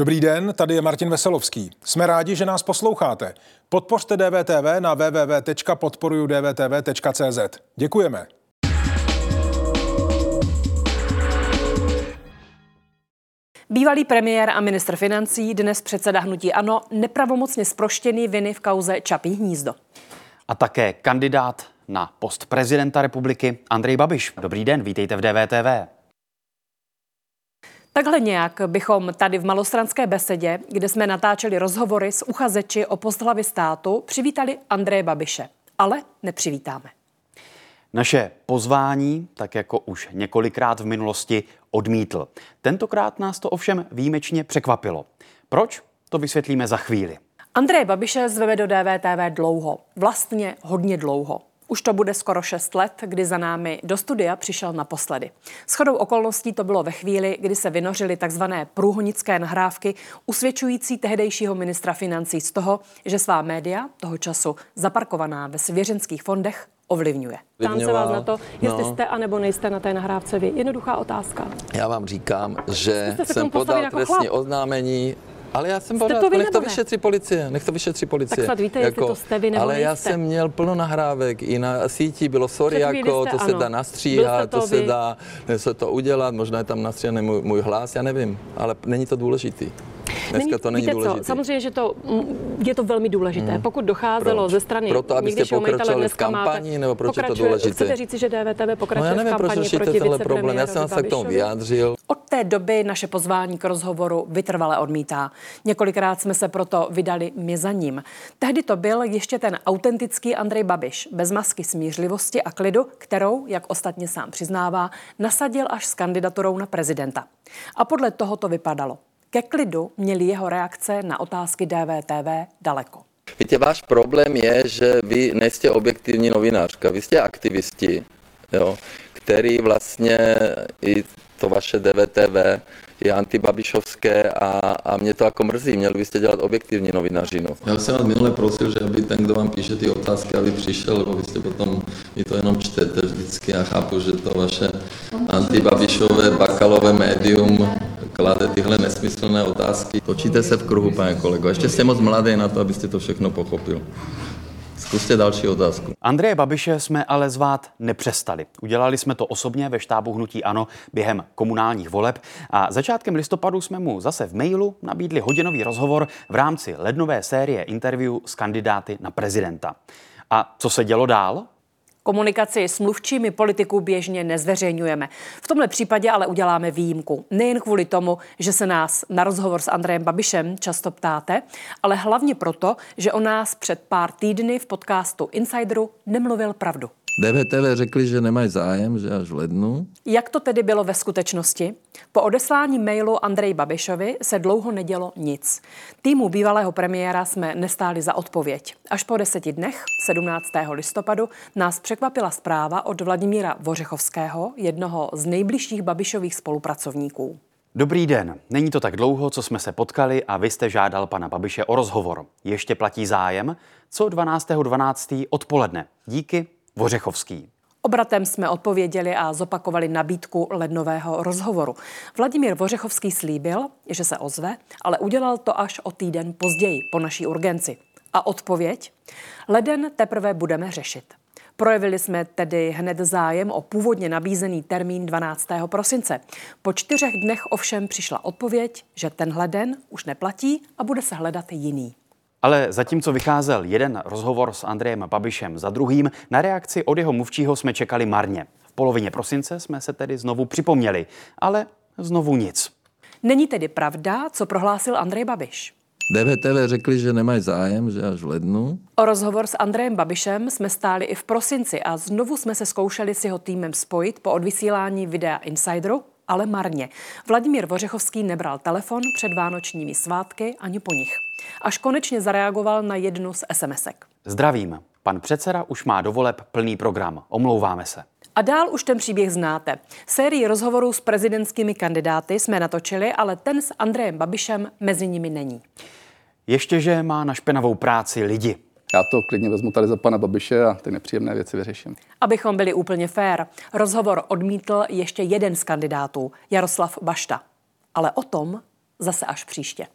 Dobrý den, tady je Martin Veselovský. Jsme rádi, že nás posloucháte. Podpořte DVTV na www.podporujudvtv.cz. Děkujeme. Bývalý premiér a ministr financí, dnes předseda hnutí ANO, nepravomocně sproštěný viny v kauze Čapí hnízdo. A také kandidát na post prezidenta republiky Andrej Babiš. Dobrý den, vítejte v DVTV. Takhle nějak bychom tady v malostranské besedě, kde jsme natáčeli rozhovory s uchazeči o post hlavy státu, přivítali Andreje Babiše. Ale nepřivítáme. Naše pozvání, tak jako už několikrát v minulosti, odmítl. Tentokrát nás to ovšem výjimečně překvapilo. Proč? To vysvětlíme za chvíli. Andreje Babiše zveme do DVTV dlouho, vlastně hodně dlouho. Už to bude skoro 6 let, kdy za námi do studia přišel naposledy. Shodou okolností to bylo ve chvíli, kdy se vynořily takzvané průhonické nahrávky usvědčující tehdejšího ministra financí z toho, že svá média, toho času zaparkovaná ve svěřenských fondech, ovlivňuje. Ptám se vás na to, jestli no. jste anebo nejste na té nahrávce vy. Jednoduchá otázka. Já vám říkám, že jsem podal jako trestní chlap. oznámení ale já jsem pořád, nech to vyšetří policie, nech to vyšetří policie. Tak víte, jako, to jste vy nebo Ale nejste. já jsem měl plno nahrávek, i na síti bylo sorry jako, to se dá nastříhat, to, to se dá se to udělat, možná je tam nastříhaný můj, můj hlas, já nevím, ale není to důležitý. Dneska není, to není důležité. Co? Samozřejmě, že to je to velmi důležité. Hmm. Pokud docházelo proč? ze strany Proto, abyste pokračovali v kampani, nebo proč je to důležité? Chcete říci, že DVTV pokračuje no, já nevím, v kampani proč proti tenhle problém. Já jsem se k tomu vyjádřil. Od té doby naše pozvání k rozhovoru vytrvale odmítá. Několikrát jsme se proto vydali my za ním. Tehdy to byl ještě ten autentický Andrej Babiš, bez masky smířlivosti a klidu, kterou, jak ostatně sám přiznává, nasadil až s kandidaturou na prezidenta. A podle toho to vypadalo. Ke klidu měly jeho reakce na otázky DVTV daleko. Víte, váš problém je, že vy nejste objektivní novinářka, vy jste aktivisti, jo, který vlastně i to vaše DVTV je antibabišovské a, a mě to jako mrzí. Měli byste dělat objektivní novinařinu. Já jsem vás minule prosil, že aby ten, kdo vám píše ty otázky, aby přišel, nebo vy jste potom, vy to jenom čtete vždycky. Já chápu, že to vaše antibabišové bakalové médium klade tyhle nesmyslné otázky. Točíte se v kruhu, pane kolego. Ještě jste moc mladý na to, abyste to všechno pochopil. Zkuste další otázku. Andreje Babiše jsme ale zvát nepřestali. Udělali jsme to osobně ve štábu Hnutí Ano během komunálních voleb a začátkem listopadu jsme mu zase v mailu nabídli hodinový rozhovor v rámci lednové série interview s kandidáty na prezidenta. A co se dělo dál? Komunikaci s mluvčími politiků běžně nezveřejňujeme. V tomhle případě ale uděláme výjimku. Nejen kvůli tomu, že se nás na rozhovor s Andrejem Babišem často ptáte, ale hlavně proto, že o nás před pár týdny v podcastu Insideru nemluvil pravdu. DVTV řekli, že nemají zájem, že až v lednu. Jak to tedy bylo ve skutečnosti? Po odeslání mailu Andrej Babišovi se dlouho nedělo nic. Týmu bývalého premiéra jsme nestáli za odpověď. Až po deseti dnech, 17. listopadu, nás překvapila zpráva od Vladimíra Vořechovského, jednoho z nejbližších Babišových spolupracovníků. Dobrý den. Není to tak dlouho, co jsme se potkali a vy jste žádal pana Babiše o rozhovor. Ještě platí zájem? Co 12.12. 12. odpoledne? Díky, Vořechovský. Obratem jsme odpověděli a zopakovali nabídku lednového rozhovoru. Vladimír Vořechovský slíbil, že se ozve, ale udělal to až o týden později, po naší urgenci. A odpověď? Leden teprve budeme řešit. Projevili jsme tedy hned zájem o původně nabízený termín 12. prosince. Po čtyřech dnech ovšem přišla odpověď, že tenhle den už neplatí a bude se hledat jiný. Ale zatímco vycházel jeden rozhovor s Andrejem Babišem za druhým, na reakci od jeho mluvčího jsme čekali marně. V polovině prosince jsme se tedy znovu připomněli, ale znovu nic. Není tedy pravda, co prohlásil Andrej Babiš. DVTV řekli, že nemají zájem, že až v lednu. O rozhovor s Andrejem Babišem jsme stáli i v prosinci a znovu jsme se zkoušeli s jeho týmem spojit po odvysílání videa Insideru, ale marně. Vladimír Vořechovský nebral telefon před vánočními svátky ani po nich. Až konečně zareagoval na jednu z SMSek. Zdravím. Pan předseda už má dovoleb plný program. Omlouváme se. A dál už ten příběh znáte. Sérii rozhovorů s prezidentskými kandidáty jsme natočili, ale ten s Andrejem Babišem mezi nimi není. Ještě, že má na špenavou práci lidi. Já to klidně vezmu tady za pana Babiše a ty nepříjemné věci vyřeším. Abychom byli úplně fér, rozhovor odmítl ještě jeden z kandidátů, Jaroslav Bašta. Ale o tom zase až příště.